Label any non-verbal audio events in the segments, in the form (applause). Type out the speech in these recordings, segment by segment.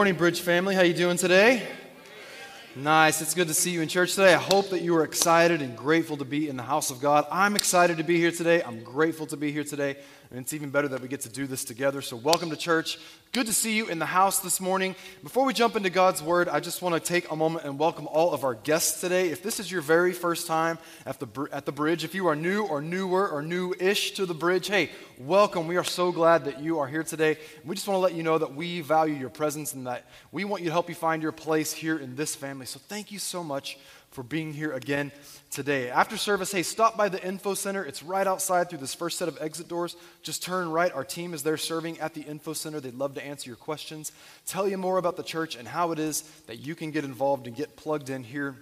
Morning, Bridge family. How you doing today? Nice. It's good to see you in church today. I hope that you are excited and grateful to be in the house of God. I'm excited to be here today. I'm grateful to be here today. And it's even better that we get to do this together. So, welcome to church. Good to see you in the house this morning. Before we jump into God's word, I just want to take a moment and welcome all of our guests today. If this is your very first time at the, at the bridge, if you are new or newer or new ish to the bridge, hey, welcome. We are so glad that you are here today. We just want to let you know that we value your presence and that we want you to help you find your place here in this family. So, thank you so much for being here again today. After service, hey, stop by the info center. It's right outside through this first set of exit doors. Just turn right. Our team is there serving at the info center. They'd love to answer your questions, tell you more about the church and how it is that you can get involved and get plugged in here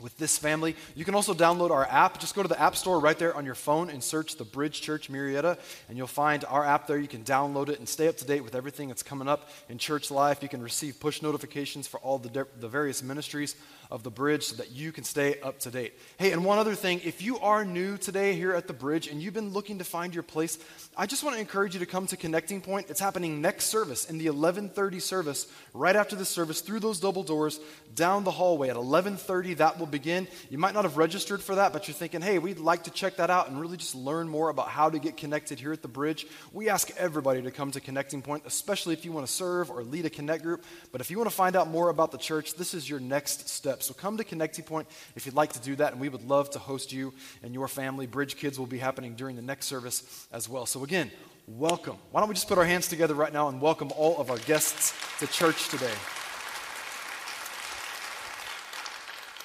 with this family. You can also download our app. Just go to the App Store right there on your phone and search the Bridge Church Murrieta, and you'll find our app there. You can download it and stay up to date with everything that's coming up in church life. You can receive push notifications for all the, de- the various ministries of the bridge so that you can stay up to date. Hey, and one other thing if you are new today here at the bridge and you've been looking to find your place, I just want to encourage you to come to Connecting Point. It's happening next service in the 11:30 service, right after the service, through those double doors, down the hallway at 11:30. That will begin. You might not have registered for that, but you're thinking, hey, we'd like to check that out and really just learn more about how to get connected here at the bridge. We ask everybody to come to Connecting Point, especially if you want to serve or lead a connect group. But if you want to find out more about the church, this is your next step step. So come to Connecting Point if you'd like to do that, and we would love to host you and your family. Bridge Kids will be happening during the next service as well. So again, welcome. Why don't we just put our hands together right now and welcome all of our guests to church today?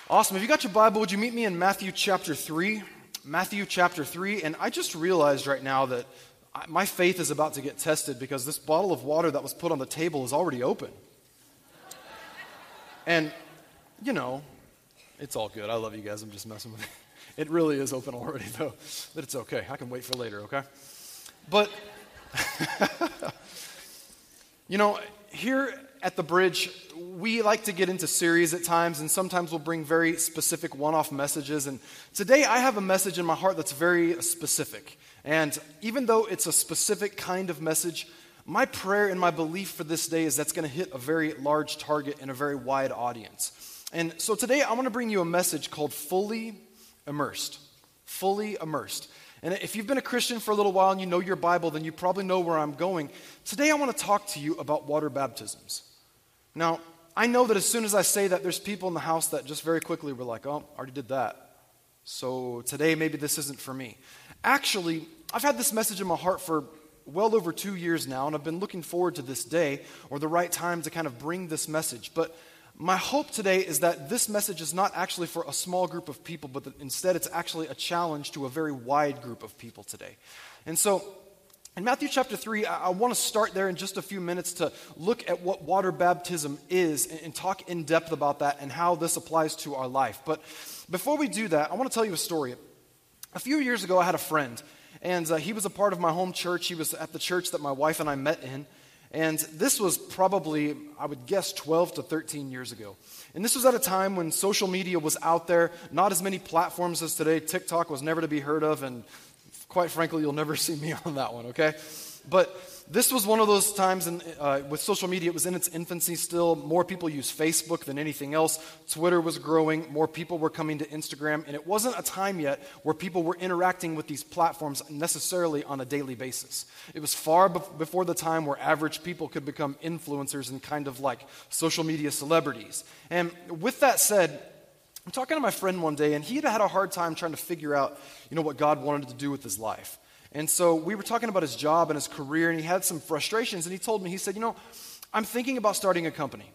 Awesome. If you got your Bible, would you meet me in Matthew chapter 3? Matthew chapter 3. And I just realized right now that my faith is about to get tested because this bottle of water that was put on the table is already open. And you know, it's all good. I love you guys. I'm just messing with you. (laughs) It really is open already, though, but it's okay. I can wait for later, okay? But, (laughs) you know, here at the bridge, we like to get into series at times, and sometimes we'll bring very specific one off messages. And today I have a message in my heart that's very specific. And even though it's a specific kind of message, my prayer and my belief for this day is that's going to hit a very large target and a very wide audience. And so today I want to bring you a message called Fully Immersed. Fully Immersed. And if you've been a Christian for a little while and you know your Bible, then you probably know where I'm going. Today I want to talk to you about water baptisms. Now, I know that as soon as I say that, there's people in the house that just very quickly were like, oh, I already did that. So today maybe this isn't for me. Actually, I've had this message in my heart for well over two years now, and I've been looking forward to this day or the right time to kind of bring this message. But my hope today is that this message is not actually for a small group of people, but that instead it's actually a challenge to a very wide group of people today. And so, in Matthew chapter 3, I, I want to start there in just a few minutes to look at what water baptism is and, and talk in depth about that and how this applies to our life. But before we do that, I want to tell you a story. A few years ago, I had a friend, and uh, he was a part of my home church. He was at the church that my wife and I met in. And this was probably, I would guess, 12 to 13 years ago. And this was at a time when social media was out there, not as many platforms as today. TikTok was never to be heard of, and quite frankly, you'll never (laughs) see me on that one, okay? But this was one of those times in, uh, with social media, it was in its infancy still. More people use Facebook than anything else. Twitter was growing. More people were coming to Instagram. And it wasn't a time yet where people were interacting with these platforms necessarily on a daily basis. It was far be- before the time where average people could become influencers and kind of like social media celebrities. And with that said, I'm talking to my friend one day, and he had had a hard time trying to figure out, you know, what God wanted to do with his life. And so we were talking about his job and his career, and he had some frustrations. And he told me, he said, You know, I'm thinking about starting a company.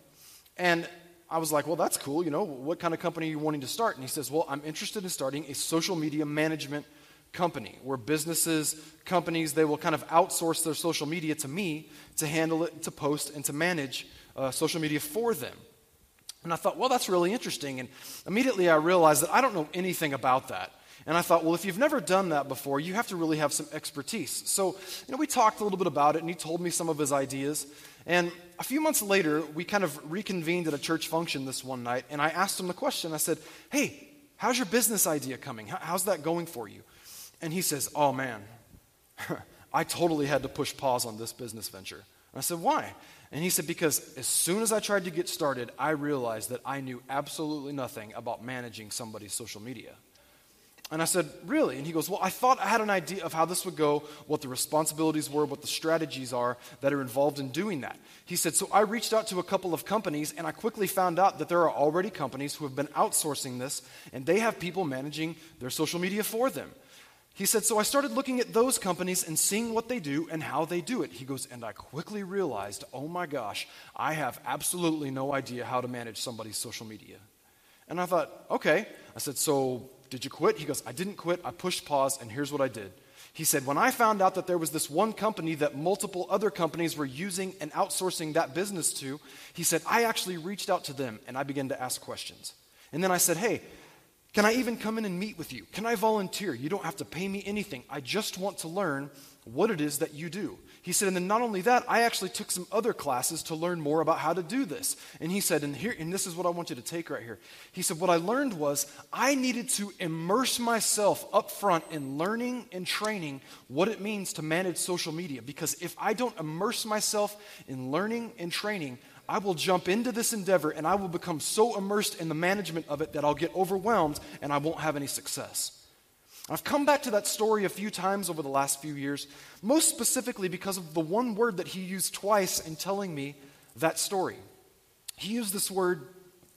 And I was like, Well, that's cool. You know, what kind of company are you wanting to start? And he says, Well, I'm interested in starting a social media management company where businesses, companies, they will kind of outsource their social media to me to handle it, to post, and to manage uh, social media for them. And I thought, well, that's really interesting. And immediately I realized that I don't know anything about that. And I thought, well, if you've never done that before, you have to really have some expertise. So, you know, we talked a little bit about it, and he told me some of his ideas. And a few months later, we kind of reconvened at a church function this one night, and I asked him the question. I said, hey, how's your business idea coming? How's that going for you? And he says, oh, man, (laughs) I totally had to push pause on this business venture. I said, Why? And he said, Because as soon as I tried to get started, I realized that I knew absolutely nothing about managing somebody's social media. And I said, Really? And he goes, Well, I thought I had an idea of how this would go, what the responsibilities were, what the strategies are that are involved in doing that. He said, So I reached out to a couple of companies, and I quickly found out that there are already companies who have been outsourcing this, and they have people managing their social media for them. He said, So I started looking at those companies and seeing what they do and how they do it. He goes, And I quickly realized, oh my gosh, I have absolutely no idea how to manage somebody's social media. And I thought, Okay. I said, So did you quit? He goes, I didn't quit. I pushed pause, and here's what I did. He said, When I found out that there was this one company that multiple other companies were using and outsourcing that business to, he said, I actually reached out to them and I began to ask questions. And then I said, Hey, can I even come in and meet with you? Can I volunteer? You don't have to pay me anything. I just want to learn what it is that you do. He said, and then not only that, I actually took some other classes to learn more about how to do this. And he said, and here, and this is what I want you to take right here. He said, what I learned was I needed to immerse myself up front in learning and training what it means to manage social media. Because if I don't immerse myself in learning and training, I will jump into this endeavor and I will become so immersed in the management of it that I'll get overwhelmed and I won't have any success. I've come back to that story a few times over the last few years, most specifically because of the one word that he used twice in telling me that story. He used this word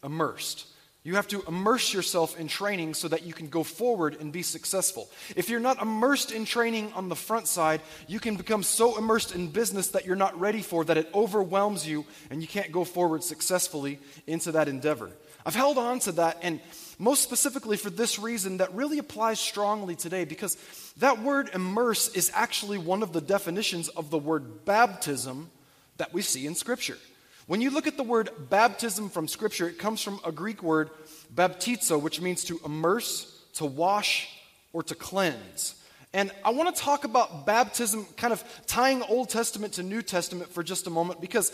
immersed. You have to immerse yourself in training so that you can go forward and be successful. If you're not immersed in training on the front side, you can become so immersed in business that you're not ready for, that it overwhelms you and you can't go forward successfully into that endeavor. I've held on to that, and most specifically for this reason, that really applies strongly today because that word immerse is actually one of the definitions of the word baptism that we see in Scripture. When you look at the word baptism from Scripture, it comes from a Greek word, baptizo, which means to immerse, to wash, or to cleanse. And I want to talk about baptism, kind of tying Old Testament to New Testament for just a moment, because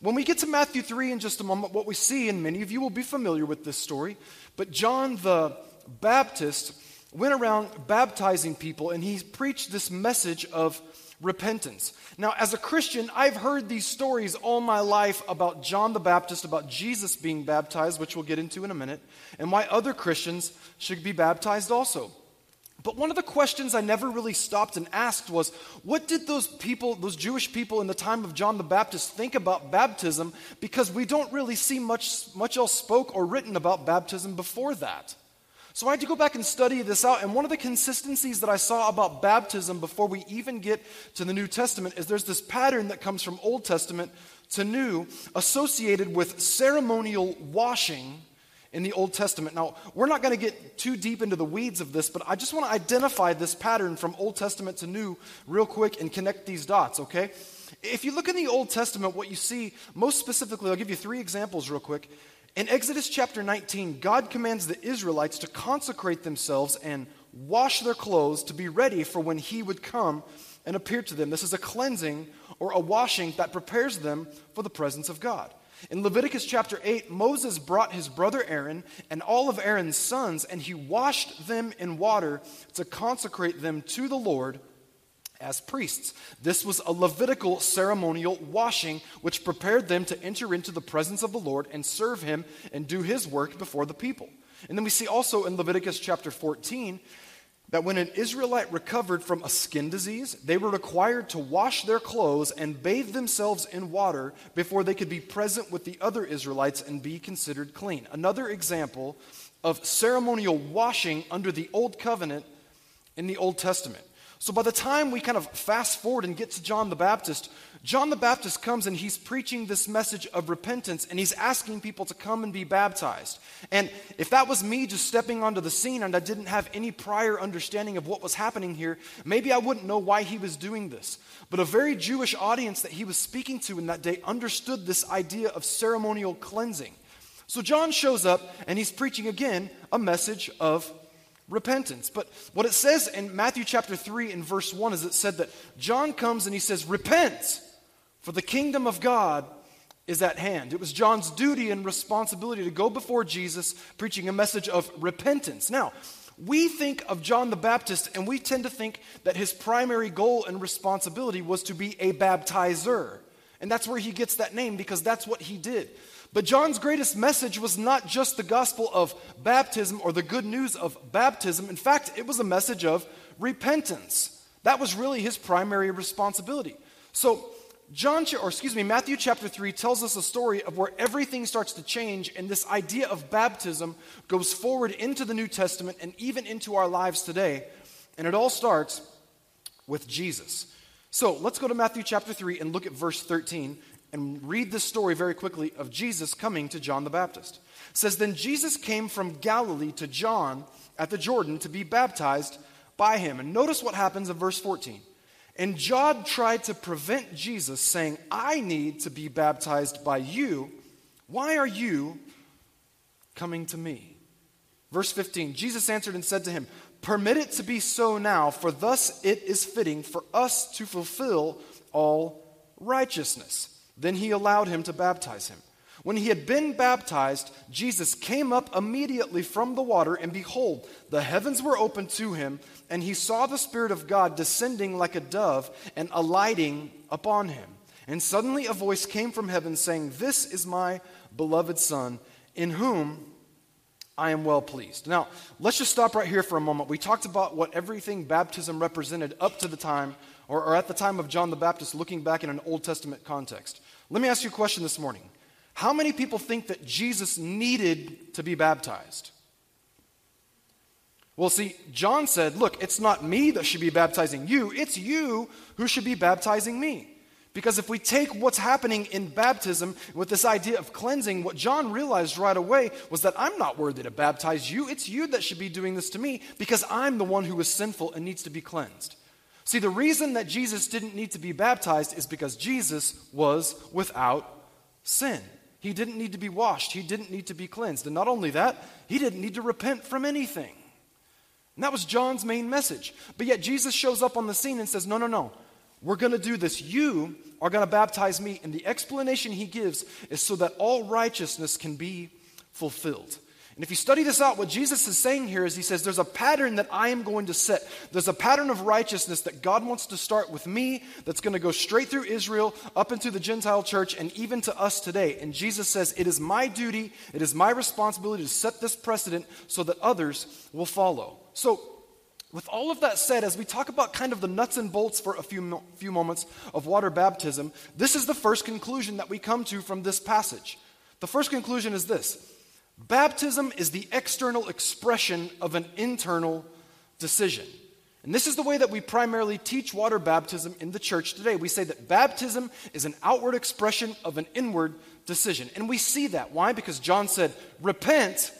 when we get to Matthew 3 in just a moment, what we see, and many of you will be familiar with this story, but John the Baptist went around baptizing people, and he preached this message of repentance. Now, as a Christian, I've heard these stories all my life about John the Baptist, about Jesus being baptized, which we'll get into in a minute, and why other Christians should be baptized also. But one of the questions I never really stopped and asked was what did those people, those Jewish people in the time of John the Baptist, think about baptism? Because we don't really see much, much else spoke or written about baptism before that. So I had to go back and study this out. And one of the consistencies that I saw about baptism before we even get to the New Testament is there's this pattern that comes from Old Testament to New associated with ceremonial washing in the Old Testament. Now, we're not going to get too deep into the weeds of this, but I just want to identify this pattern from Old Testament to New real quick and connect these dots, okay? If you look in the Old Testament, what you see, most specifically, I'll give you three examples real quick. In Exodus chapter 19, God commands the Israelites to consecrate themselves and wash their clothes to be ready for when He would come and appear to them. This is a cleansing or a washing that prepares them for the presence of God. In Leviticus chapter 8, Moses brought his brother Aaron and all of Aaron's sons, and he washed them in water to consecrate them to the Lord as priests. This was a Levitical ceremonial washing which prepared them to enter into the presence of the Lord and serve him and do his work before the people. And then we see also in Leviticus chapter 14 that when an Israelite recovered from a skin disease, they were required to wash their clothes and bathe themselves in water before they could be present with the other Israelites and be considered clean. Another example of ceremonial washing under the Old Covenant in the Old Testament. So by the time we kind of fast forward and get to John the Baptist, John the Baptist comes and he's preaching this message of repentance and he's asking people to come and be baptized. And if that was me just stepping onto the scene and I didn't have any prior understanding of what was happening here, maybe I wouldn't know why he was doing this. But a very Jewish audience that he was speaking to in that day understood this idea of ceremonial cleansing. So John shows up and he's preaching again a message of repentance. But what it says in Matthew chapter 3 in verse 1 is it said that John comes and he says, Repent, for the kingdom of God is at hand. It was John's duty and responsibility to go before Jesus preaching a message of repentance. Now, we think of John the Baptist and we tend to think that his primary goal and responsibility was to be a baptizer. And that's where he gets that name because that's what he did. But John's greatest message was not just the gospel of baptism or the good news of baptism. In fact, it was a message of repentance. That was really his primary responsibility. So, John, or excuse me, Matthew chapter 3 tells us a story of where everything starts to change, and this idea of baptism goes forward into the New Testament and even into our lives today. And it all starts with Jesus. So let's go to Matthew chapter 3 and look at verse 13 and read this story very quickly of Jesus coming to John the Baptist. It says, Then Jesus came from Galilee to John at the Jordan to be baptized by him. And notice what happens in verse 14. And John tried to prevent Jesus, saying, I need to be baptized by you. Why are you coming to me? Verse 15 Jesus answered and said to him, Permit it to be so now, for thus it is fitting for us to fulfill all righteousness. Then he allowed him to baptize him. When he had been baptized, Jesus came up immediately from the water, and behold, the heavens were opened to him, and he saw the Spirit of God descending like a dove and alighting upon him. And suddenly a voice came from heaven saying, This is my beloved Son, in whom I am well pleased. Now, let's just stop right here for a moment. We talked about what everything baptism represented up to the time, or, or at the time of John the Baptist, looking back in an Old Testament context. Let me ask you a question this morning. How many people think that Jesus needed to be baptized? Well, see, John said, Look, it's not me that should be baptizing you, it's you who should be baptizing me. Because if we take what's happening in baptism with this idea of cleansing, what John realized right away was that I'm not worthy to baptize you. It's you that should be doing this to me because I'm the one who is sinful and needs to be cleansed. See, the reason that Jesus didn't need to be baptized is because Jesus was without sin. He didn't need to be washed, he didn't need to be cleansed. And not only that, he didn't need to repent from anything. And that was John's main message. But yet Jesus shows up on the scene and says, No, no, no. We're going to do this. You are going to baptize me. And the explanation he gives is so that all righteousness can be fulfilled. And if you study this out, what Jesus is saying here is He says, There's a pattern that I am going to set. There's a pattern of righteousness that God wants to start with me that's going to go straight through Israel, up into the Gentile church, and even to us today. And Jesus says, It is my duty, it is my responsibility to set this precedent so that others will follow. So, with all of that said, as we talk about kind of the nuts and bolts for a few, few moments of water baptism, this is the first conclusion that we come to from this passage. The first conclusion is this Baptism is the external expression of an internal decision. And this is the way that we primarily teach water baptism in the church today. We say that baptism is an outward expression of an inward decision. And we see that. Why? Because John said, Repent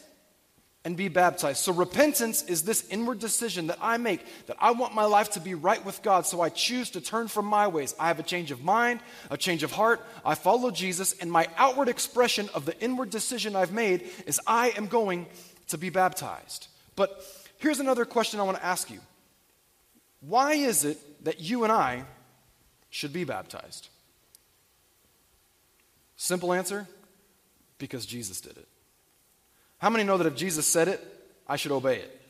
and be baptized. So, repentance is this inward decision that I make that I want my life to be right with God. So, I choose to turn from my ways. I have a change of mind, a change of heart. I follow Jesus, and my outward expression of the inward decision I've made is I am going to be baptized. But here's another question I want to ask you Why is it that you and I should be baptized? Simple answer because Jesus did it. How many know that if Jesus said it, I should obey it?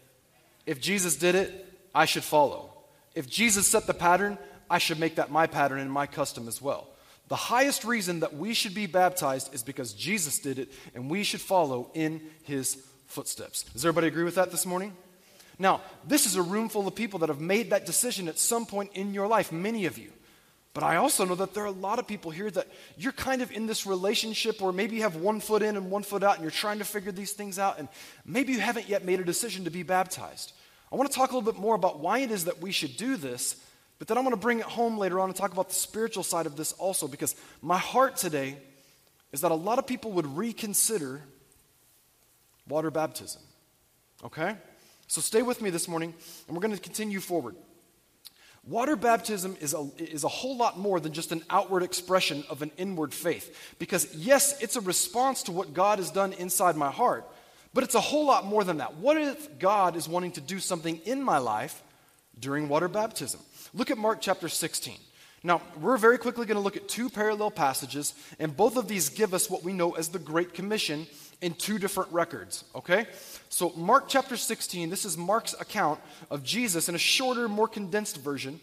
If Jesus did it, I should follow. If Jesus set the pattern, I should make that my pattern and my custom as well. The highest reason that we should be baptized is because Jesus did it and we should follow in his footsteps. Does everybody agree with that this morning? Now, this is a room full of people that have made that decision at some point in your life, many of you. But I also know that there are a lot of people here that you're kind of in this relationship where maybe you have one foot in and one foot out and you're trying to figure these things out and maybe you haven't yet made a decision to be baptized. I want to talk a little bit more about why it is that we should do this, but then I want to bring it home later on and talk about the spiritual side of this also because my heart today is that a lot of people would reconsider water baptism. Okay? So stay with me this morning and we're going to continue forward. Water baptism is a, is a whole lot more than just an outward expression of an inward faith. Because, yes, it's a response to what God has done inside my heart, but it's a whole lot more than that. What if God is wanting to do something in my life during water baptism? Look at Mark chapter 16. Now, we're very quickly going to look at two parallel passages, and both of these give us what we know as the Great Commission in two different records, okay? So, Mark chapter 16, this is Mark's account of Jesus in a shorter, more condensed version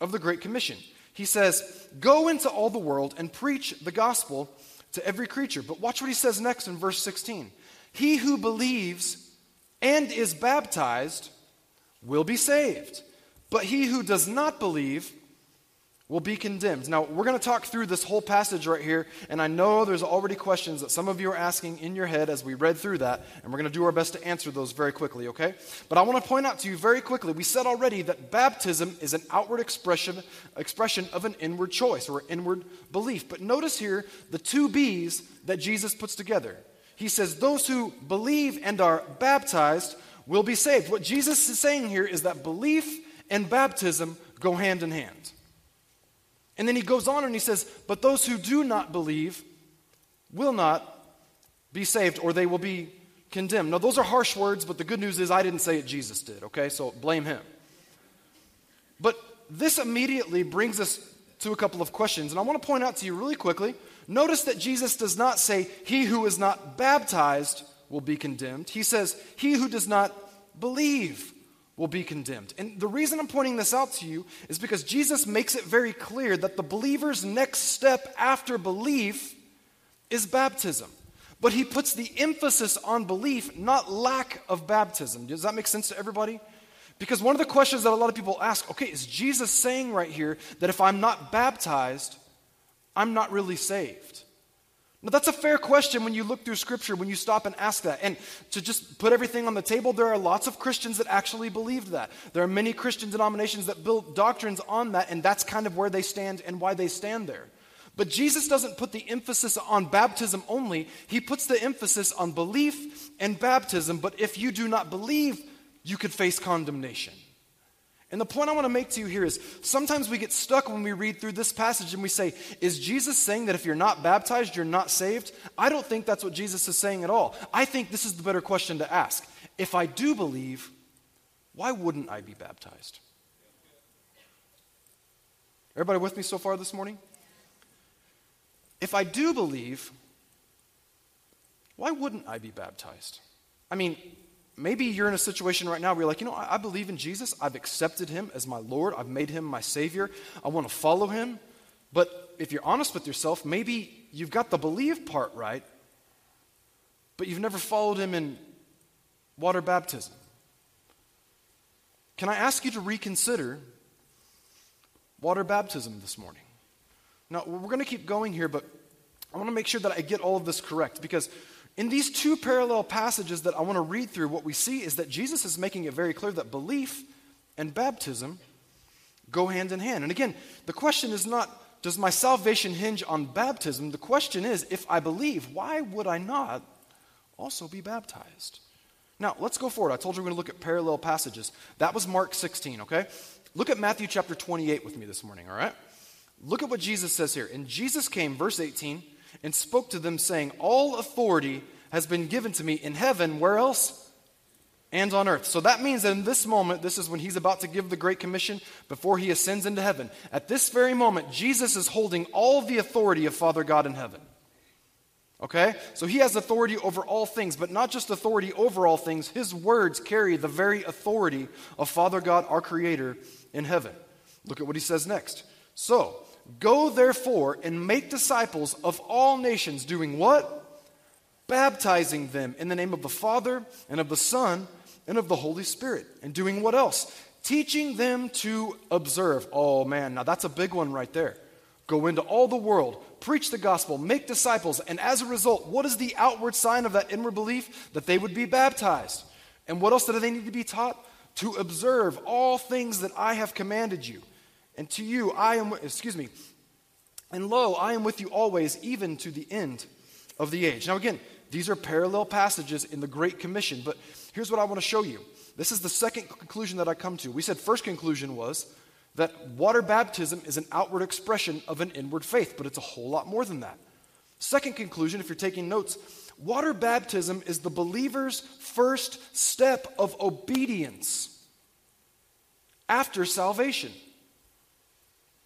of the Great Commission. He says, Go into all the world and preach the gospel to every creature. But watch what he says next in verse 16. He who believes and is baptized will be saved, but he who does not believe will be condemned. Now, we're going to talk through this whole passage right here, and I know there's already questions that some of you are asking in your head as we read through that, and we're going to do our best to answer those very quickly, okay? But I want to point out to you very quickly we said already that baptism is an outward expression, expression of an inward choice or inward belief. But notice here the two B's that Jesus puts together. He says, Those who believe and are baptized will be saved. What Jesus is saying here is that belief and baptism go hand in hand. And then he goes on and he says, But those who do not believe will not be saved, or they will be condemned. Now, those are harsh words, but the good news is I didn't say it, Jesus did, okay? So blame him. But this immediately brings us to a couple of questions, and I want to point out to you really quickly. Notice that Jesus does not say, He who is not baptized will be condemned. He says, He who does not believe will be condemned. And the reason I'm pointing this out to you is because Jesus makes it very clear that the believer's next step after belief is baptism. But he puts the emphasis on belief, not lack of baptism. Does that make sense to everybody? Because one of the questions that a lot of people ask okay, is Jesus saying right here that if I'm not baptized, I'm not really saved? Now, that's a fair question when you look through Scripture, when you stop and ask that. And to just put everything on the table, there are lots of Christians that actually believed that. There are many Christian denominations that build doctrines on that, and that's kind of where they stand and why they stand there. But Jesus doesn't put the emphasis on baptism only, He puts the emphasis on belief and baptism. But if you do not believe, you could face condemnation. And the point I want to make to you here is sometimes we get stuck when we read through this passage and we say, Is Jesus saying that if you're not baptized, you're not saved? I don't think that's what Jesus is saying at all. I think this is the better question to ask. If I do believe, why wouldn't I be baptized? Everybody with me so far this morning? If I do believe, why wouldn't I be baptized? I mean, maybe you're in a situation right now where you're like, you know, I, I believe in Jesus. I've accepted him as my Lord. I've made him my Savior. I want to follow him. But if you're honest with yourself, maybe you've got the believe part right, but you've never followed him in water baptism. Can I ask you to reconsider water baptism this morning? Now, we're going to keep going here, but I want to make sure that I get all of this correct because in these two parallel passages that I want to read through, what we see is that Jesus is making it very clear that belief and baptism go hand in hand. And again, the question is not, does my salvation hinge on baptism? The question is, if I believe, why would I not also be baptized? Now, let's go forward. I told you we're going to look at parallel passages. That was Mark 16, okay? Look at Matthew chapter 28 with me this morning, all right? Look at what Jesus says here. And Jesus came, verse 18 and spoke to them, saying, All authority has been given to me in heaven, where else? And on earth. So that means that in this moment, this is when he's about to give the Great Commission before he ascends into heaven. At this very moment, Jesus is holding all the authority of Father God in heaven. Okay? So he has authority over all things, but not just authority over all things. His words carry the very authority of Father God, our Creator, in heaven. Look at what he says next. So, Go therefore and make disciples of all nations, doing what? Baptizing them in the name of the Father and of the Son and of the Holy Spirit. And doing what else? Teaching them to observe. Oh man, now that's a big one right there. Go into all the world, preach the gospel, make disciples, and as a result, what is the outward sign of that inward belief? That they would be baptized. And what else do they need to be taught? To observe all things that I have commanded you. And to you, I am, excuse me, and lo, I am with you always, even to the end of the age. Now, again, these are parallel passages in the Great Commission, but here's what I want to show you. This is the second conclusion that I come to. We said first conclusion was that water baptism is an outward expression of an inward faith, but it's a whole lot more than that. Second conclusion, if you're taking notes, water baptism is the believer's first step of obedience after salvation.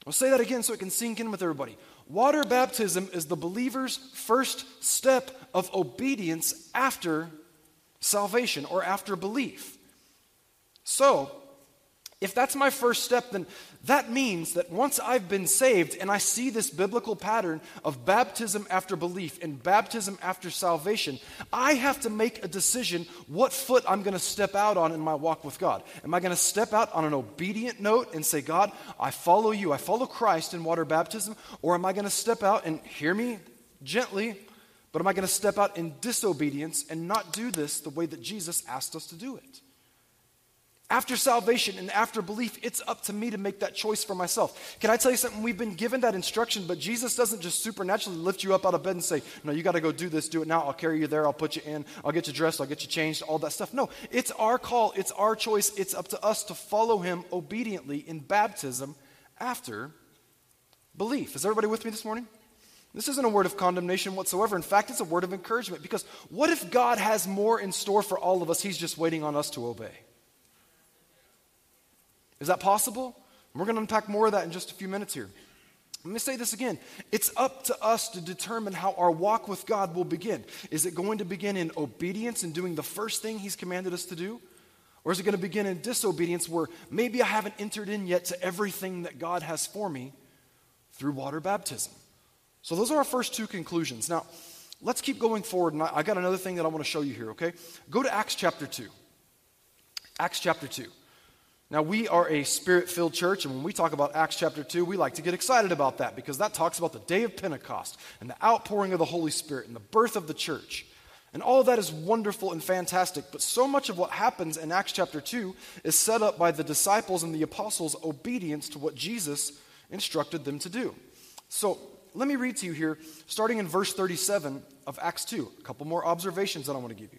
I'll say that again so it can sink in with everybody. Water baptism is the believer's first step of obedience after salvation or after belief. So, If that's my first step, then that means that once I've been saved and I see this biblical pattern of baptism after belief and baptism after salvation, I have to make a decision what foot I'm going to step out on in my walk with God. Am I going to step out on an obedient note and say, God, I follow you, I follow Christ in water baptism? Or am I going to step out and hear me gently, but am I going to step out in disobedience and not do this the way that Jesus asked us to do it? After salvation and after belief, it's up to me to make that choice for myself. Can I tell you something? We've been given that instruction, but Jesus doesn't just supernaturally lift you up out of bed and say, No, you got to go do this, do it now. I'll carry you there, I'll put you in, I'll get you dressed, I'll get you changed, all that stuff. No, it's our call, it's our choice. It's up to us to follow Him obediently in baptism after belief. Is everybody with me this morning? This isn't a word of condemnation whatsoever. In fact, it's a word of encouragement because what if God has more in store for all of us? He's just waiting on us to obey. Is that possible? we're going to unpack more of that in just a few minutes here. Let me say this again. It's up to us to determine how our walk with God will begin. Is it going to begin in obedience and doing the first thing He's commanded us to do? Or is it going to begin in disobedience where maybe I haven't entered in yet to everything that God has for me through water baptism? So, those are our first two conclusions. Now, let's keep going forward. And I, I got another thing that I want to show you here, okay? Go to Acts chapter 2. Acts chapter 2. Now, we are a spirit filled church, and when we talk about Acts chapter 2, we like to get excited about that because that talks about the day of Pentecost and the outpouring of the Holy Spirit and the birth of the church. And all that is wonderful and fantastic, but so much of what happens in Acts chapter 2 is set up by the disciples and the apostles' obedience to what Jesus instructed them to do. So, let me read to you here, starting in verse 37 of Acts 2, a couple more observations that I want to give you.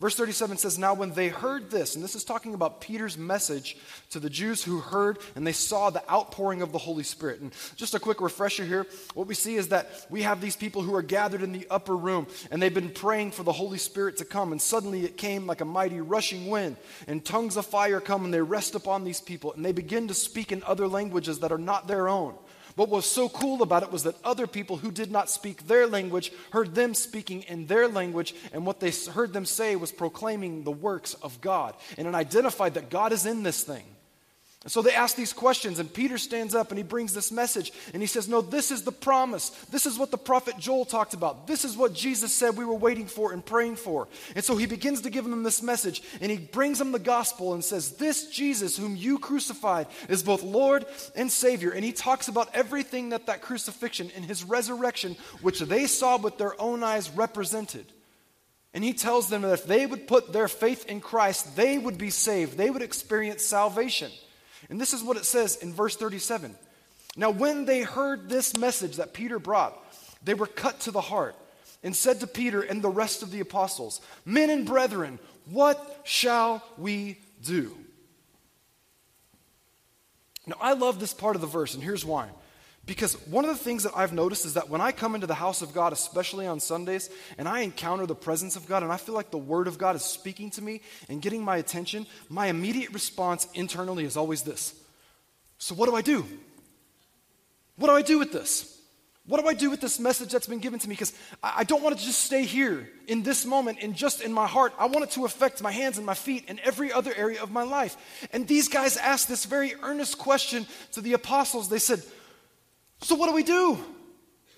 Verse 37 says, Now when they heard this, and this is talking about Peter's message to the Jews who heard and they saw the outpouring of the Holy Spirit. And just a quick refresher here what we see is that we have these people who are gathered in the upper room and they've been praying for the Holy Spirit to come. And suddenly it came like a mighty rushing wind, and tongues of fire come and they rest upon these people and they begin to speak in other languages that are not their own. What was so cool about it was that other people who did not speak their language heard them speaking in their language, and what they heard them say was proclaiming the works of God. And it identified that God is in this thing. So they ask these questions, and Peter stands up and he brings this message. And he says, No, this is the promise. This is what the prophet Joel talked about. This is what Jesus said we were waiting for and praying for. And so he begins to give them this message, and he brings them the gospel and says, This Jesus, whom you crucified, is both Lord and Savior. And he talks about everything that that crucifixion and his resurrection, which they saw with their own eyes, represented. And he tells them that if they would put their faith in Christ, they would be saved, they would experience salvation. And this is what it says in verse 37. Now, when they heard this message that Peter brought, they were cut to the heart and said to Peter and the rest of the apostles, Men and brethren, what shall we do? Now, I love this part of the verse, and here's why. Because one of the things that I've noticed is that when I come into the house of God, especially on Sundays, and I encounter the presence of God, and I feel like the Word of God is speaking to me and getting my attention, my immediate response internally is always this So, what do I do? What do I do with this? What do I do with this message that's been given to me? Because I don't want it to just stay here in this moment and just in my heart. I want it to affect my hands and my feet and every other area of my life. And these guys asked this very earnest question to the apostles. They said, so, what do we do?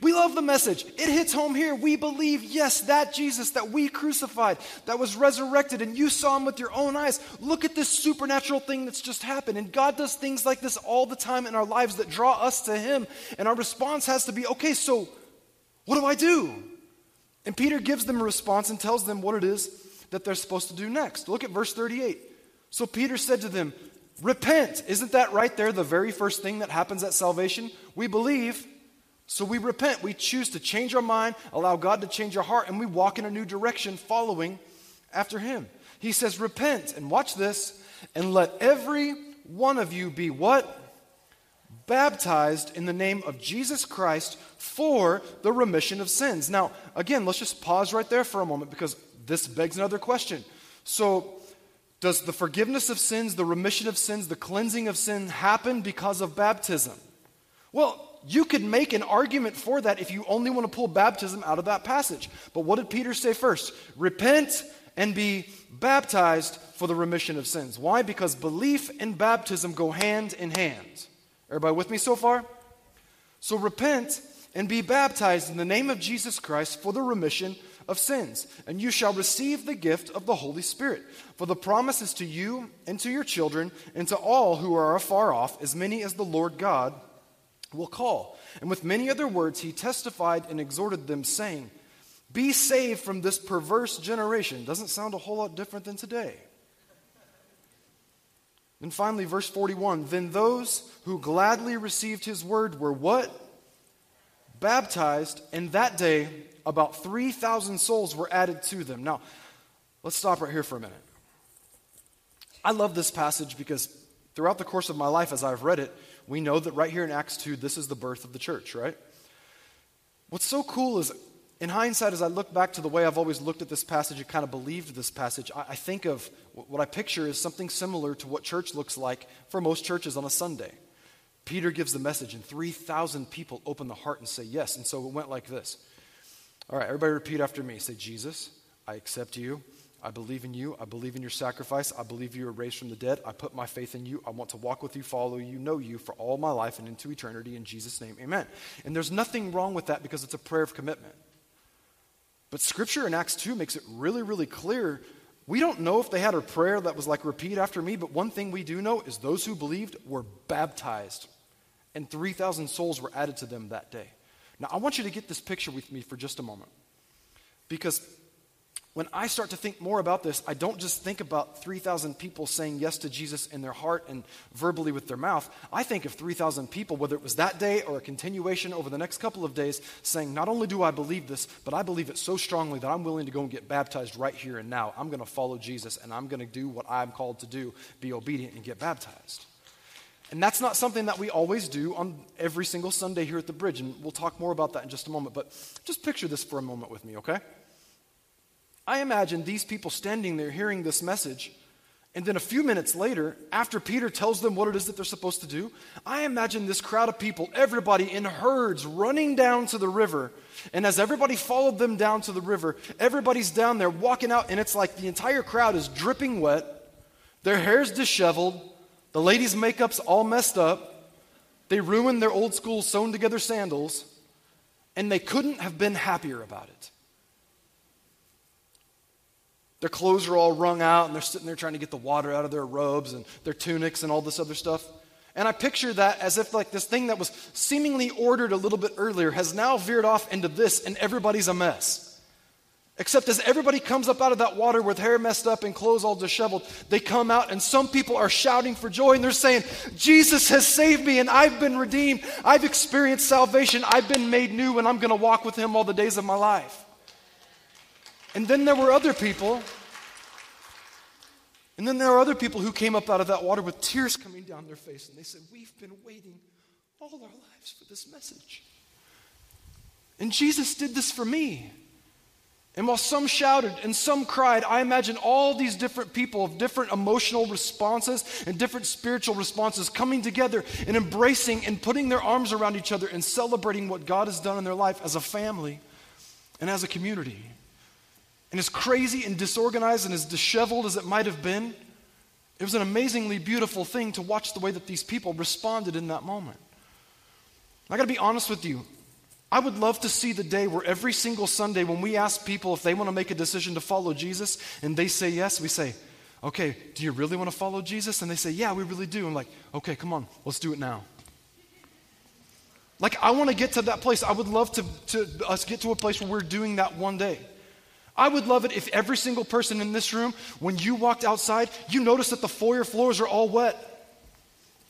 We love the message. It hits home here. We believe, yes, that Jesus that we crucified, that was resurrected, and you saw him with your own eyes. Look at this supernatural thing that's just happened. And God does things like this all the time in our lives that draw us to him. And our response has to be, okay, so what do I do? And Peter gives them a response and tells them what it is that they're supposed to do next. Look at verse 38. So Peter said to them, Repent. Isn't that right there the very first thing that happens at salvation? We believe, so we repent. We choose to change our mind, allow God to change our heart, and we walk in a new direction following after Him. He says, Repent, and watch this, and let every one of you be what? Baptized in the name of Jesus Christ for the remission of sins. Now, again, let's just pause right there for a moment because this begs another question. So, does the forgiveness of sins, the remission of sins, the cleansing of sin happen because of baptism? Well, You could make an argument for that if you only want to pull baptism out of that passage. But what did Peter say first? Repent and be baptized for the remission of sins. Why? Because belief and baptism go hand in hand. Everybody with me so far? So repent and be baptized in the name of Jesus Christ for the remission of sins, and you shall receive the gift of the Holy Spirit. For the promise is to you and to your children and to all who are afar off, as many as the Lord God will call. And with many other words, he testified and exhorted them, saying, Be saved from this perverse generation. Doesn't sound a whole lot different than today. And finally, verse 41 Then those who gladly received his word were what? Baptized, and that day about 3,000 souls were added to them. Now, let's stop right here for a minute. I love this passage because throughout the course of my life, as I've read it, we know that right here in Acts 2, this is the birth of the church, right? What's so cool is, in hindsight, as I look back to the way I've always looked at this passage and kind of believed this passage, I, I think of what I picture is something similar to what church looks like for most churches on a Sunday. Peter gives the message, and 3,000 people open the heart and say yes. And so it went like this. All right, everybody repeat after me. Say, Jesus, I accept you. I believe in you. I believe in your sacrifice. I believe you were raised from the dead. I put my faith in you. I want to walk with you, follow you, know you for all my life and into eternity. In Jesus' name, amen. And there's nothing wrong with that because it's a prayer of commitment. But scripture in Acts 2 makes it really, really clear. We don't know if they had a prayer that was like, repeat after me, but one thing we do know is those who believed were baptized, and 3,000 souls were added to them that day. Now, I want you to get this picture with me for just a moment. Because when I start to think more about this, I don't just think about 3,000 people saying yes to Jesus in their heart and verbally with their mouth. I think of 3,000 people, whether it was that day or a continuation over the next couple of days, saying, Not only do I believe this, but I believe it so strongly that I'm willing to go and get baptized right here and now. I'm going to follow Jesus and I'm going to do what I'm called to do, be obedient and get baptized. And that's not something that we always do on every single Sunday here at the bridge. And we'll talk more about that in just a moment. But just picture this for a moment with me, okay? I imagine these people standing there hearing this message. And then a few minutes later, after Peter tells them what it is that they're supposed to do, I imagine this crowd of people, everybody in herds, running down to the river. And as everybody followed them down to the river, everybody's down there walking out, and it's like the entire crowd is dripping wet, their hair's disheveled, the ladies' makeup's all messed up. They ruined their old school sewn together sandals, and they couldn't have been happier about it. Their clothes are all wrung out, and they're sitting there trying to get the water out of their robes and their tunics and all this other stuff. And I picture that as if, like, this thing that was seemingly ordered a little bit earlier has now veered off into this, and everybody's a mess. Except as everybody comes up out of that water with hair messed up and clothes all disheveled, they come out and some people are shouting for joy and they're saying, Jesus has saved me and I've been redeemed. I've experienced salvation. I've been made new and I'm going to walk with him all the days of my life. And then there were other people. And then there are other people who came up out of that water with tears coming down their face and they said, We've been waiting all our lives for this message. And Jesus did this for me. And while some shouted and some cried, I imagine all these different people of different emotional responses and different spiritual responses coming together and embracing and putting their arms around each other and celebrating what God has done in their life as a family and as a community. And as crazy and disorganized and as disheveled as it might have been, it was an amazingly beautiful thing to watch the way that these people responded in that moment. I got to be honest with you. I would love to see the day where every single Sunday, when we ask people if they want to make a decision to follow Jesus and they say yes, we say, Okay, do you really want to follow Jesus? And they say, Yeah, we really do. I'm like, Okay, come on, let's do it now. Like, I want to get to that place. I would love to, to us get to a place where we're doing that one day. I would love it if every single person in this room, when you walked outside, you noticed that the foyer floors are all wet.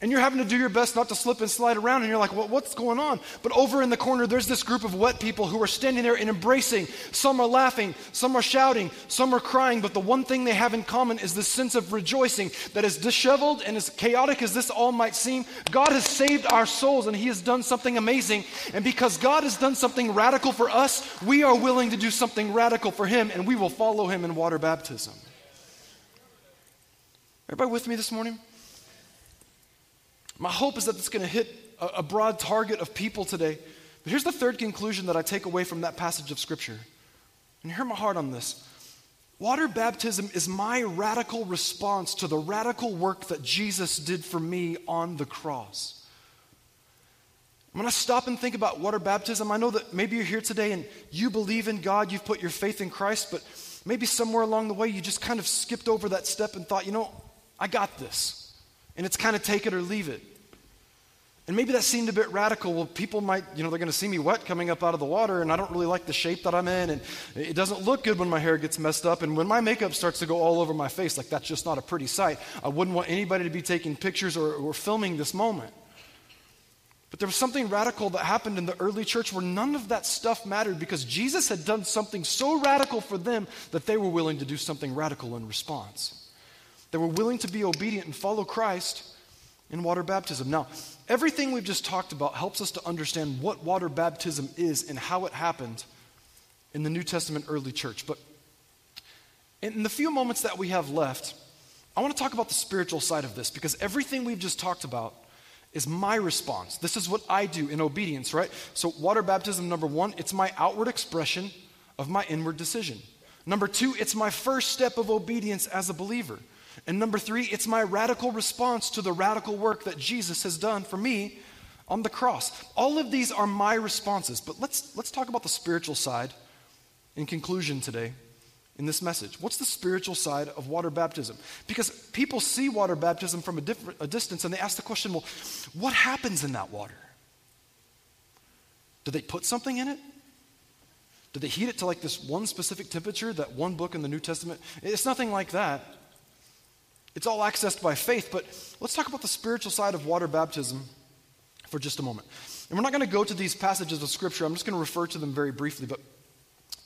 And you're having to do your best not to slip and slide around, and you're like, well, what's going on? But over in the corner, there's this group of wet people who are standing there and embracing. Some are laughing, some are shouting, some are crying, but the one thing they have in common is this sense of rejoicing that as disheveled and as chaotic as this all might seem, God has saved our souls and He has done something amazing. And because God has done something radical for us, we are willing to do something radical for Him, and we will follow Him in water baptism. Everybody with me this morning? My hope is that it's going to hit a, a broad target of people today. But here's the third conclusion that I take away from that passage of Scripture. And hear my heart on this. Water baptism is my radical response to the radical work that Jesus did for me on the cross. When I stop and think about water baptism, I know that maybe you're here today and you believe in God, you've put your faith in Christ, but maybe somewhere along the way you just kind of skipped over that step and thought, you know, I got this. And it's kind of take it or leave it. And maybe that seemed a bit radical. Well, people might, you know, they're going to see me wet coming up out of the water, and I don't really like the shape that I'm in, and it doesn't look good when my hair gets messed up, and when my makeup starts to go all over my face, like that's just not a pretty sight. I wouldn't want anybody to be taking pictures or, or filming this moment. But there was something radical that happened in the early church where none of that stuff mattered because Jesus had done something so radical for them that they were willing to do something radical in response. They were willing to be obedient and follow Christ in water baptism. Now, everything we've just talked about helps us to understand what water baptism is and how it happened in the New Testament early church. But in the few moments that we have left, I want to talk about the spiritual side of this because everything we've just talked about is my response. This is what I do in obedience, right? So, water baptism, number one, it's my outward expression of my inward decision. Number two, it's my first step of obedience as a believer. And number three, it's my radical response to the radical work that Jesus has done for me on the cross. All of these are my responses, but let's, let's talk about the spiritual side in conclusion today in this message. What's the spiritual side of water baptism? Because people see water baptism from a, different, a distance and they ask the question well, what happens in that water? Do they put something in it? Do they heat it to like this one specific temperature, that one book in the New Testament? It's nothing like that. It's all accessed by faith, but let's talk about the spiritual side of water baptism for just a moment. And we're not going to go to these passages of Scripture, I'm just going to refer to them very briefly. But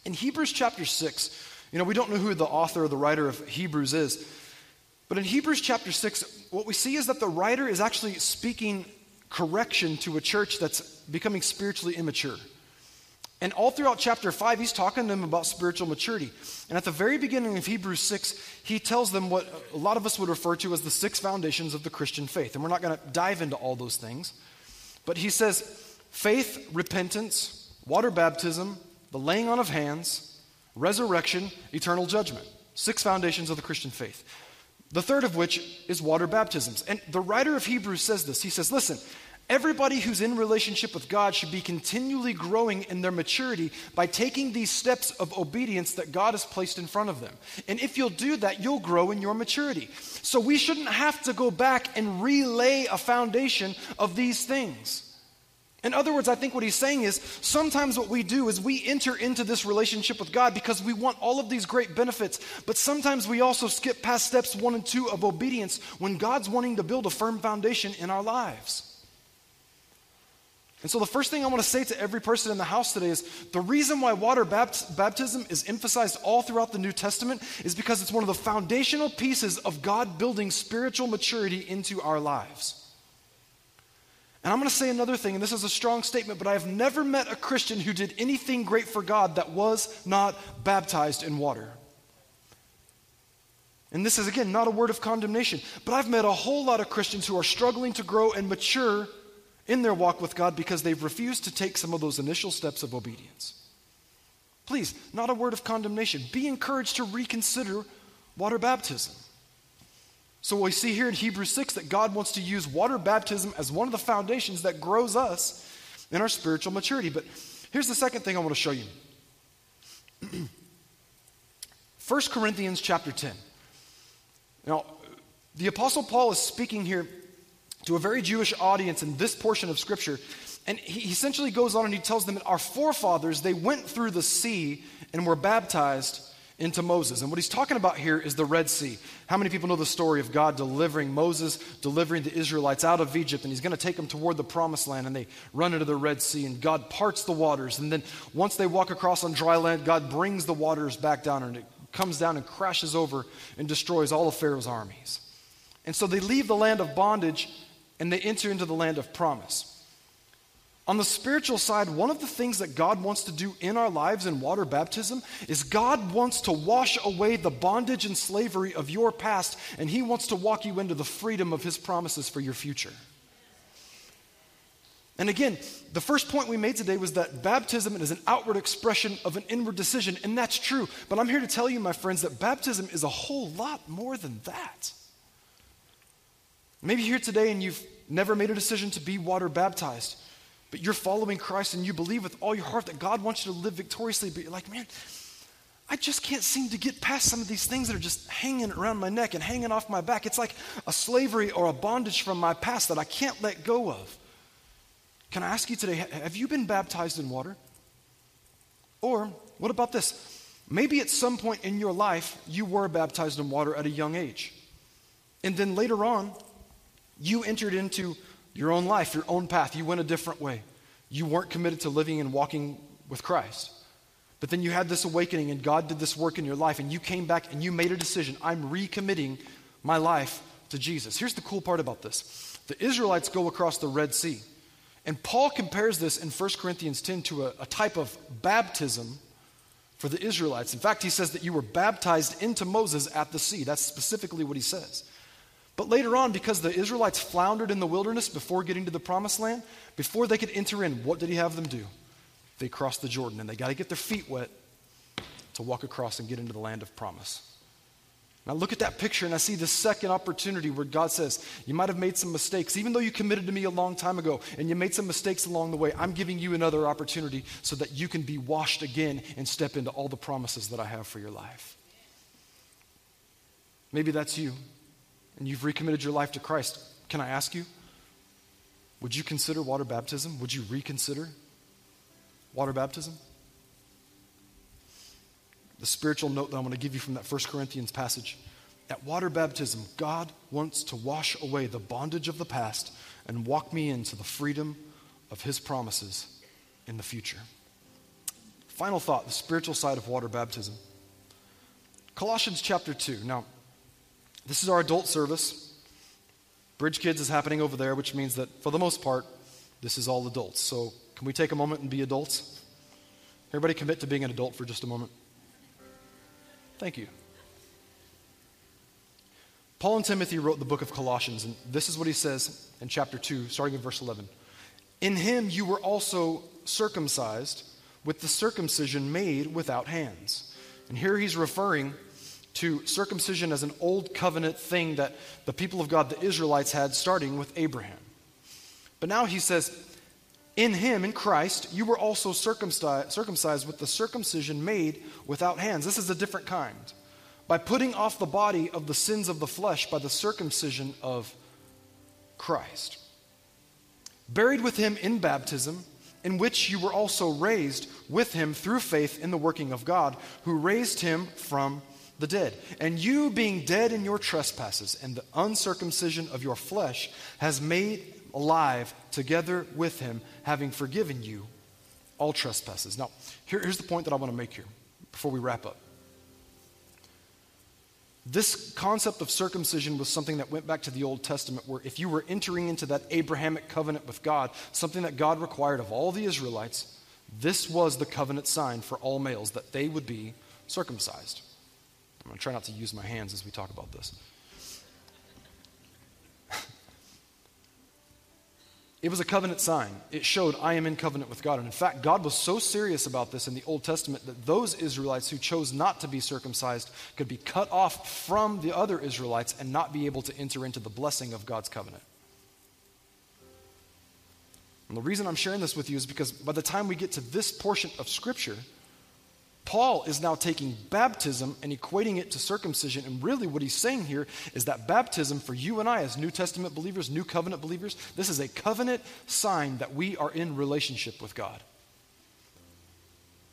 in Hebrews chapter 6, you know, we don't know who the author or the writer of Hebrews is. But in Hebrews chapter 6, what we see is that the writer is actually speaking correction to a church that's becoming spiritually immature. And all throughout chapter 5, he's talking to them about spiritual maturity. And at the very beginning of Hebrews 6, he tells them what a lot of us would refer to as the six foundations of the Christian faith. And we're not going to dive into all those things. But he says faith, repentance, water baptism, the laying on of hands, resurrection, eternal judgment. Six foundations of the Christian faith. The third of which is water baptisms. And the writer of Hebrews says this. He says, Listen, Everybody who's in relationship with God should be continually growing in their maturity by taking these steps of obedience that God has placed in front of them. And if you'll do that, you'll grow in your maturity. So we shouldn't have to go back and relay a foundation of these things. In other words, I think what he's saying is sometimes what we do is we enter into this relationship with God because we want all of these great benefits, but sometimes we also skip past steps one and two of obedience when God's wanting to build a firm foundation in our lives. And so, the first thing I want to say to every person in the house today is the reason why water bapt- baptism is emphasized all throughout the New Testament is because it's one of the foundational pieces of God building spiritual maturity into our lives. And I'm going to say another thing, and this is a strong statement, but I have never met a Christian who did anything great for God that was not baptized in water. And this is, again, not a word of condemnation, but I've met a whole lot of Christians who are struggling to grow and mature in their walk with God because they've refused to take some of those initial steps of obedience. Please, not a word of condemnation. Be encouraged to reconsider water baptism. So we see here in Hebrews 6 that God wants to use water baptism as one of the foundations that grows us in our spiritual maturity. But here's the second thing I want to show you. (clears throat) 1 Corinthians chapter 10. Now, the Apostle Paul is speaking here to a very Jewish audience in this portion of Scripture. And he essentially goes on and he tells them that our forefathers, they went through the sea and were baptized into Moses. And what he's talking about here is the Red Sea. How many people know the story of God delivering Moses, delivering the Israelites out of Egypt, and he's going to take them toward the promised land, and they run into the Red Sea, and God parts the waters. And then once they walk across on dry land, God brings the waters back down, and it comes down and crashes over and destroys all of Pharaoh's armies. And so they leave the land of bondage and they enter into the land of promise. On the spiritual side, one of the things that God wants to do in our lives in water baptism is God wants to wash away the bondage and slavery of your past, and He wants to walk you into the freedom of His promises for your future. And again, the first point we made today was that baptism is an outward expression of an inward decision, and that's true. But I'm here to tell you, my friends, that baptism is a whole lot more than that. Maybe you're here today and you've never made a decision to be water baptized, but you're following Christ and you believe with all your heart that God wants you to live victoriously, but you're like, man, I just can't seem to get past some of these things that are just hanging around my neck and hanging off my back. It's like a slavery or a bondage from my past that I can't let go of. Can I ask you today, have you been baptized in water? Or what about this? Maybe at some point in your life, you were baptized in water at a young age. And then later on, you entered into your own life, your own path. You went a different way. You weren't committed to living and walking with Christ. But then you had this awakening, and God did this work in your life, and you came back and you made a decision. I'm recommitting my life to Jesus. Here's the cool part about this the Israelites go across the Red Sea. And Paul compares this in 1 Corinthians 10 to a, a type of baptism for the Israelites. In fact, he says that you were baptized into Moses at the sea. That's specifically what he says. But later on, because the Israelites floundered in the wilderness before getting to the promised land, before they could enter in, what did he have them do? They crossed the Jordan, and they got to get their feet wet to walk across and get into the land of promise. Now, look at that picture, and I see the second opportunity where God says, You might have made some mistakes. Even though you committed to me a long time ago and you made some mistakes along the way, I'm giving you another opportunity so that you can be washed again and step into all the promises that I have for your life. Maybe that's you and you've recommitted your life to Christ, can I ask you, would you consider water baptism? Would you reconsider water baptism? The spiritual note that I'm going to give you from that 1 Corinthians passage. At water baptism, God wants to wash away the bondage of the past and walk me into the freedom of His promises in the future. Final thought the spiritual side of water baptism. Colossians chapter 2. Now, this is our adult service. Bridge Kids is happening over there, which means that for the most part, this is all adults. So, can we take a moment and be adults? Everybody commit to being an adult for just a moment. Thank you. Paul and Timothy wrote the book of Colossians, and this is what he says in chapter 2, starting in verse 11. In him you were also circumcised with the circumcision made without hands. And here he's referring to circumcision as an old covenant thing that the people of God, the Israelites, had starting with Abraham. But now he says, In him, in Christ, you were also circumcised, with the circumcision made without hands. This is a different kind. By putting off the body of the sins of the flesh by the circumcision of Christ. Buried with him in baptism, in which you were also raised with him through faith in the working of God, who raised him from the dead. And you, being dead in your trespasses and the uncircumcision of your flesh, has made alive together with him, having forgiven you all trespasses. Now, here, here's the point that I want to make here before we wrap up. This concept of circumcision was something that went back to the Old Testament, where if you were entering into that Abrahamic covenant with God, something that God required of all the Israelites, this was the covenant sign for all males that they would be circumcised. I'm going to try not to use my hands as we talk about this. (laughs) it was a covenant sign. It showed I am in covenant with God. And in fact, God was so serious about this in the Old Testament that those Israelites who chose not to be circumcised could be cut off from the other Israelites and not be able to enter into the blessing of God's covenant. And the reason I'm sharing this with you is because by the time we get to this portion of Scripture, Paul is now taking baptism and equating it to circumcision. And really, what he's saying here is that baptism for you and I, as New Testament believers, New Covenant believers, this is a covenant sign that we are in relationship with God.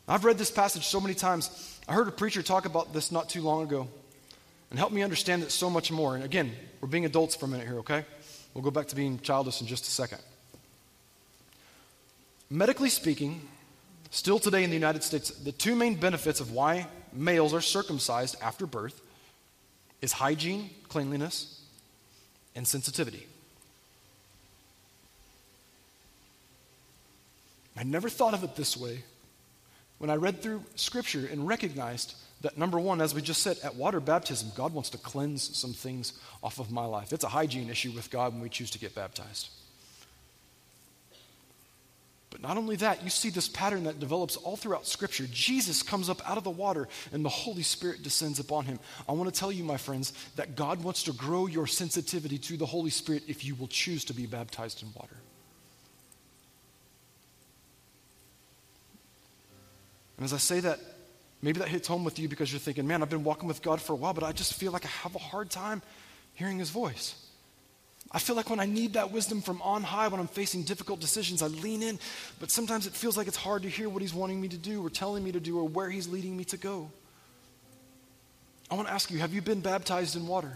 I've read this passage so many times. I heard a preacher talk about this not too long ago and help me understand it so much more. And again, we're being adults for a minute here, okay? We'll go back to being childish in just a second. Medically speaking, Still today in the United States, the two main benefits of why males are circumcised after birth is hygiene, cleanliness, and sensitivity. I never thought of it this way when I read through Scripture and recognized that, number one, as we just said, at water baptism, God wants to cleanse some things off of my life. It's a hygiene issue with God when we choose to get baptized. But not only that, you see this pattern that develops all throughout Scripture. Jesus comes up out of the water and the Holy Spirit descends upon him. I want to tell you, my friends, that God wants to grow your sensitivity to the Holy Spirit if you will choose to be baptized in water. And as I say that, maybe that hits home with you because you're thinking, man, I've been walking with God for a while, but I just feel like I have a hard time hearing his voice. I feel like when I need that wisdom from on high, when I'm facing difficult decisions, I lean in, but sometimes it feels like it's hard to hear what He's wanting me to do or telling me to do or where He's leading me to go. I want to ask you have you been baptized in water?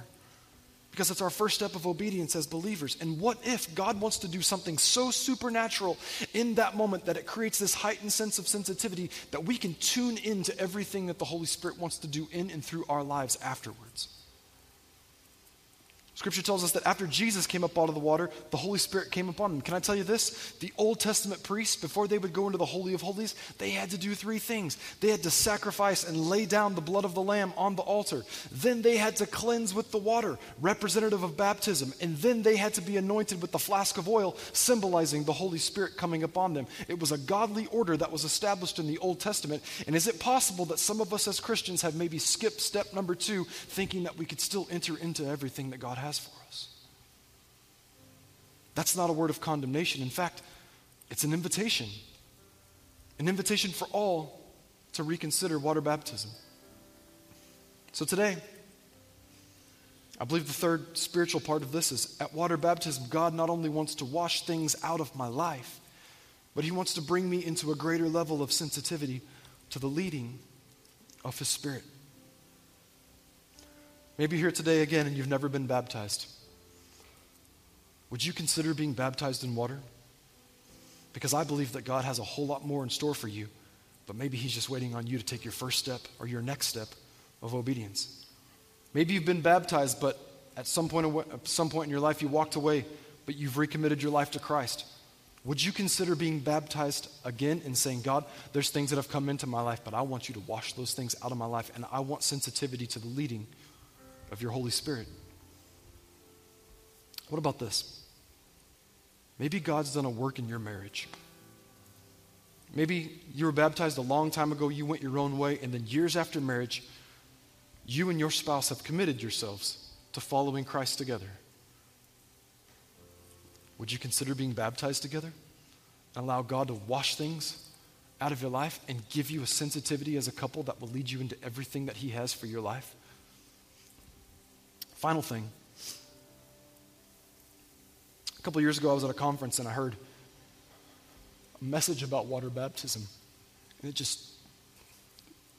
Because it's our first step of obedience as believers. And what if God wants to do something so supernatural in that moment that it creates this heightened sense of sensitivity that we can tune into everything that the Holy Spirit wants to do in and through our lives afterwards? Scripture tells us that after Jesus came up out of the water, the Holy Spirit came upon him. Can I tell you this? The Old Testament priests, before they would go into the Holy of Holies, they had to do three things. They had to sacrifice and lay down the blood of the Lamb on the altar. Then they had to cleanse with the water, representative of baptism. And then they had to be anointed with the flask of oil, symbolizing the Holy Spirit coming upon them. It was a godly order that was established in the Old Testament. And is it possible that some of us as Christians have maybe skipped step number two, thinking that we could still enter into everything that God has? Has for us. That's not a word of condemnation. In fact, it's an invitation. An invitation for all to reconsider water baptism. So today, I believe the third spiritual part of this is at water baptism, God not only wants to wash things out of my life, but He wants to bring me into a greater level of sensitivity to the leading of His Spirit. Maybe you're here today again and you've never been baptized. Would you consider being baptized in water? Because I believe that God has a whole lot more in store for you, but maybe He's just waiting on you to take your first step or your next step of obedience. Maybe you've been baptized, but at some point, at some point in your life you walked away, but you've recommitted your life to Christ. Would you consider being baptized again and saying, God, there's things that have come into my life, but I want you to wash those things out of my life, and I want sensitivity to the leading of your Holy Spirit. What about this? Maybe God's done a work in your marriage. Maybe you were baptized a long time ago, you went your own way, and then years after marriage, you and your spouse have committed yourselves to following Christ together. Would you consider being baptized together and allow God to wash things out of your life and give you a sensitivity as a couple that will lead you into everything that He has for your life? Final thing. A couple years ago, I was at a conference and I heard a message about water baptism. And it just,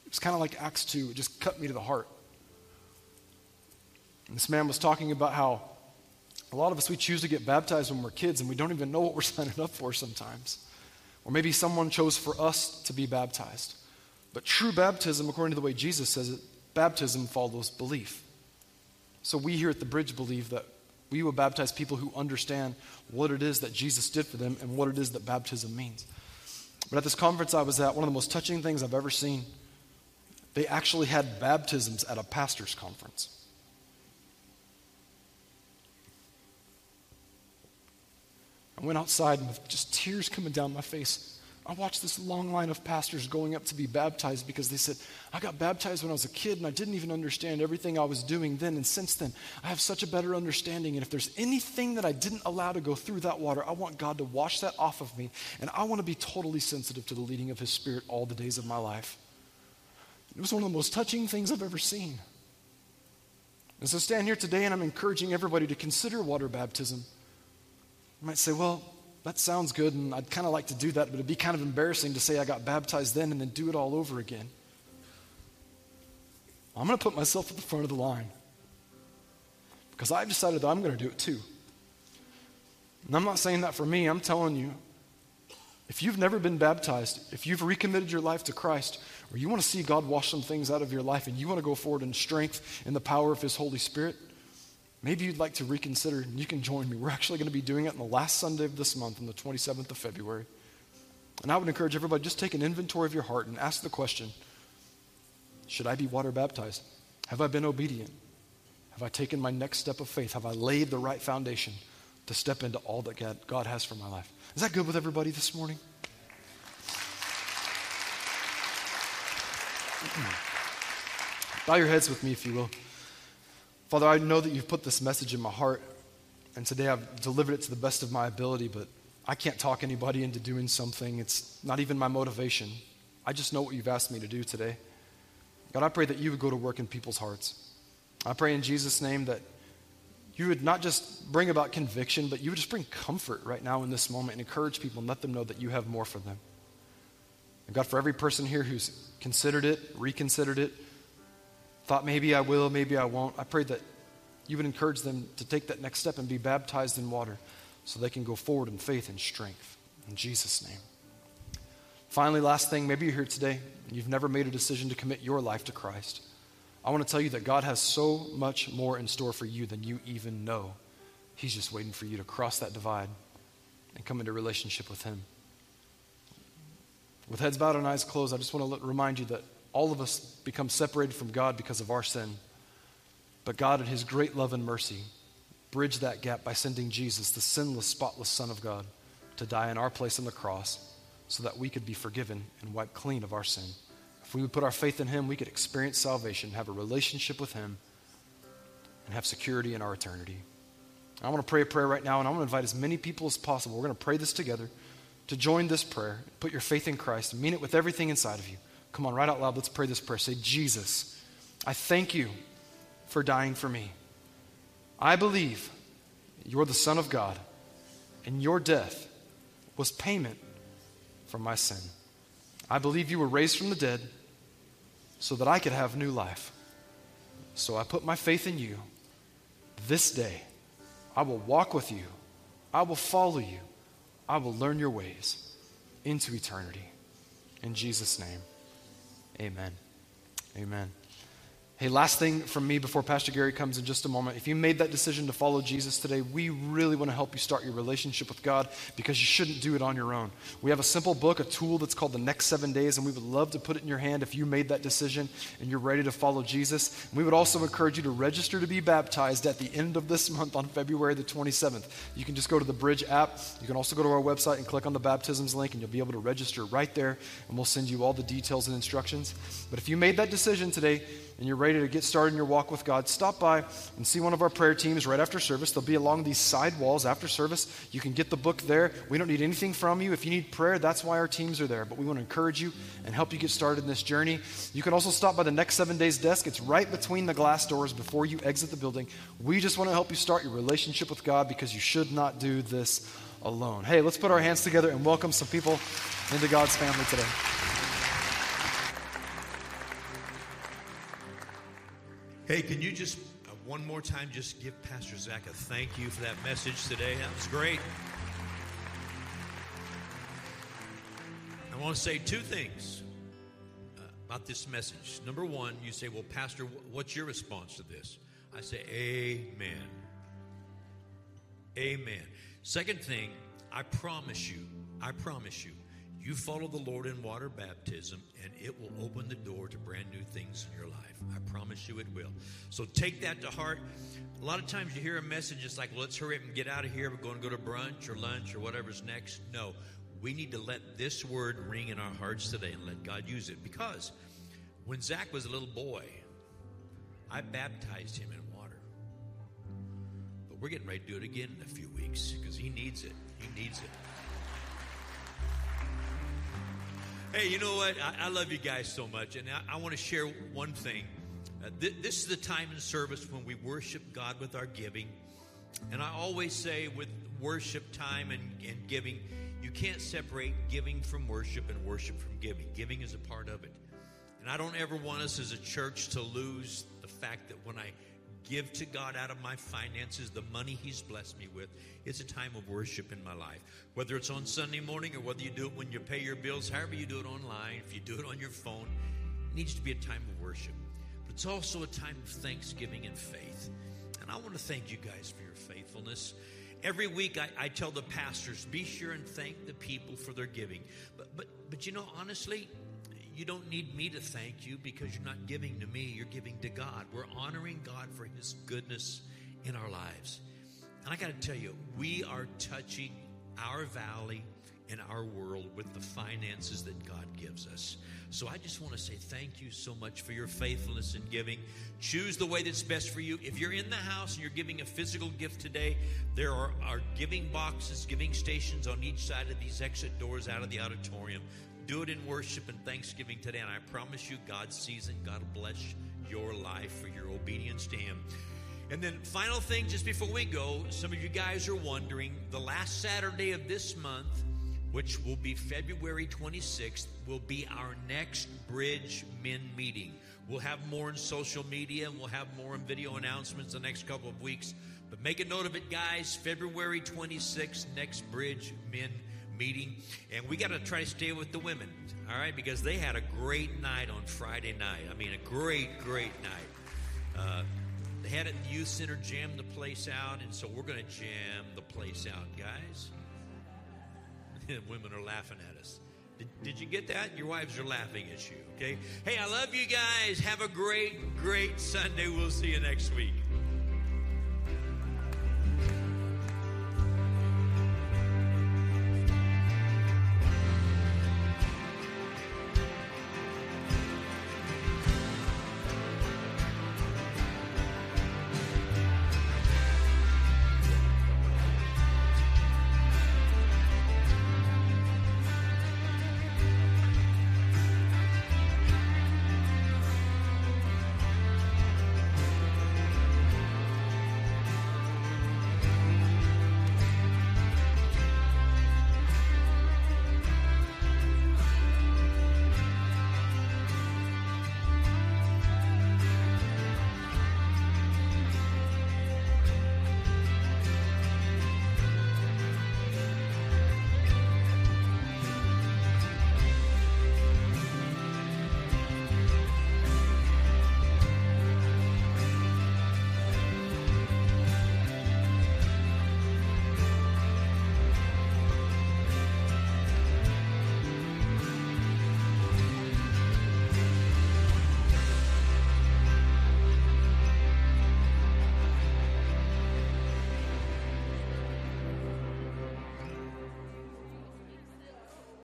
it was kind of like Acts 2. It just cut me to the heart. And this man was talking about how a lot of us, we choose to get baptized when we're kids and we don't even know what we're (laughs) signing up for sometimes. Or maybe someone chose for us to be baptized. But true baptism, according to the way Jesus says it, baptism follows belief. So we here at the bridge believe that we will baptize people who understand what it is that Jesus did for them and what it is that baptism means. But at this conference I was at, one of the most touching things I've ever seen, they actually had baptisms at a pastor's conference. I went outside and with just tears coming down my face. I watched this long line of pastors going up to be baptized because they said, I got baptized when I was a kid and I didn't even understand everything I was doing then. And since then, I have such a better understanding. And if there's anything that I didn't allow to go through that water, I want God to wash that off of me. And I want to be totally sensitive to the leading of His Spirit all the days of my life. It was one of the most touching things I've ever seen. And so, stand here today and I'm encouraging everybody to consider water baptism. You might say, well, that sounds good, and I'd kind of like to do that, but it'd be kind of embarrassing to say I got baptized then and then do it all over again. I'm going to put myself at the front of the line because I've decided that I'm going to do it too. And I'm not saying that for me, I'm telling you, if you've never been baptized, if you've recommitted your life to Christ, or you want to see God wash some things out of your life and you want to go forward in strength in the power of His Holy Spirit, maybe you'd like to reconsider and you can join me. We're actually going to be doing it on the last Sunday of this month, on the 27th of February. And I would encourage everybody just take an inventory of your heart and ask the question Should I be water baptized? Have I been obedient? Have I taken my next step of faith? Have I laid the right foundation to step into all that God, has for my life? Is that good with everybody this morning? (clears throat) Bow your heads with me, if you will. Father, I know that you've put this message in my heart, and today I've delivered it to the best of my ability, but I can't talk anybody into doing something. It's not even my motivation. I just know what you've asked me to do today. God, I pray that you would go to work in people's hearts. I pray in Jesus' name that you would not just bring about conviction, but you would just bring comfort right now in this moment and encourage people and let them know that you have more for them. And God, for every person here who's considered it, reconsidered it, thought maybe I will, maybe I won't, I pray that you would encourage them to take that next step and be baptized in water so they can go forward in faith and strength. In Jesus' name. Finally, last thing, maybe you're here today and you've never made a decision to commit your life to Christ. I want to tell you that God has so much more in store for you than you even know. He's just waiting for you to cross that divide and come into relationship with Him. With heads bowed and eyes closed, I just want to remind you that all of us become separated from God because of our sin. But God, in His great love and mercy, bridged that gap by sending Jesus, the sinless, spotless Son of God, to die in our place on the cross so that we could be forgiven and wiped clean of our sin. If we would put our faith in Him, we could experience salvation, have a relationship with Him, and have security in our eternity. I want to pray a prayer right now, and I want to invite as many people as possible. We're going to pray this together to join this prayer. Put your faith in Christ and mean it with everything inside of you. Come on, right out loud. Let's pray this prayer. Say, Jesus, I thank you for dying for me. I believe you're the Son of God, and your death was payment for my sin. I believe you were raised from the dead so that I could have new life. So I put my faith in you. This day, I will walk with you. I will follow you. I will learn your ways into eternity. In Jesus' name, amen. Amen. Hey, last thing from me before Pastor Gary comes in just a moment. If you made that decision to follow Jesus today, we really want to help you start your relationship with God because you shouldn't do it on your own. We have a simple book, a tool that's called The Next Seven Days, and we would love to put it in your hand if you made that decision and you're ready to follow Jesus. And we would also encourage you to register to be baptized at the end of this (laughs) month on February the 27th. You can just go to the Bridge app. You can also go to our website and click on the baptisms link, and you'll be able to register right there, and we'll send you all the details and instructions. But if you made that decision today, and you're ready to get started in your walk with God, stop by and see one of our prayer teams right after service. They'll be along these side walls after service. You can get the book there. We don't need anything from you. If you need prayer, that's why our teams are there. But we want to encourage you and help you get started in this journey. You can also stop by the next seven days desk. It's right between the glass doors before you exit the building. We just want to help you start your relationship with God because you should not do this alone. Hey, let's put our hands together and welcome some people into God's family today. Hey, can you just uh, one more time just give Pastor Zach a thank you for that message today? That was great. I want to say two things uh, about this message. Number one, you say, Well, Pastor, what's your response to this? I say, Amen. Amen. Second thing, I promise you, I promise you, you follow the Lord in water baptism, and it will open the door to brand new things in your life. I promise you it will. So take that to heart. A lot of times you hear a message, it's like, let's hurry up and get out of here. We're going to go to brunch or lunch or whatever's next. No, we need to let this word ring in our hearts today and let God use it. Because when Zach was a little boy, I baptized him in water. But we're getting ready to do it again in a few weeks because he needs it. He needs it. Hey, you know what? I, I love you guys so much, and I, I want to share one thing. Uh, th- this is the time in service when we worship God with our giving. And I always say, with worship time and, and giving, you can't separate giving from worship and worship from giving. Giving is a part of it. And I don't ever want us as a church to lose the fact that when I give to God out of my finances, the money He's blessed me with. It's a time of worship in my life. Whether it's on Sunday morning or whether you do it when you pay your bills, however you do it online, if you do it on your phone, it needs to be a time of worship. But it's also a time of thanksgiving and faith. And I want to thank you guys for your faithfulness. Every week I, I tell the pastors, be sure and thank the people for their giving. But but but you know, honestly, you don't need me to thank you because you're not giving to me, you're giving to God. We're honoring God for His goodness in our lives. And I got to tell you, we are touching our valley and our world with the finances that God gives us. So I just want to say thank you so much for your faithfulness in giving. Choose the way that's best for you. If you're in the house and you're giving a physical gift today, there are, are giving boxes, giving stations on each side of these exit doors out of the auditorium. Do it in worship and thanksgiving today. And I promise you, God sees it. God bless your life for your obedience to Him. And then, final thing, just before we go, some of you guys are wondering the last Saturday of this month, which will be February 26th, will be our next Bridge Men meeting. We'll have more in social media and we'll have more in video announcements the next couple of weeks. But make a note of it, guys. February 26th, next Bridge Men meeting. And we got to try to stay with the women, all right? Because they had a great night on Friday night. I mean, a great, great night. Uh, they had it in the youth center, jammed the place out, and so we're going to jam the place out, guys. (laughs) Women are laughing at us. Did, did you get that? Your wives are laughing at you, okay? Hey, I love you guys. Have a great, great Sunday. We'll see you next week.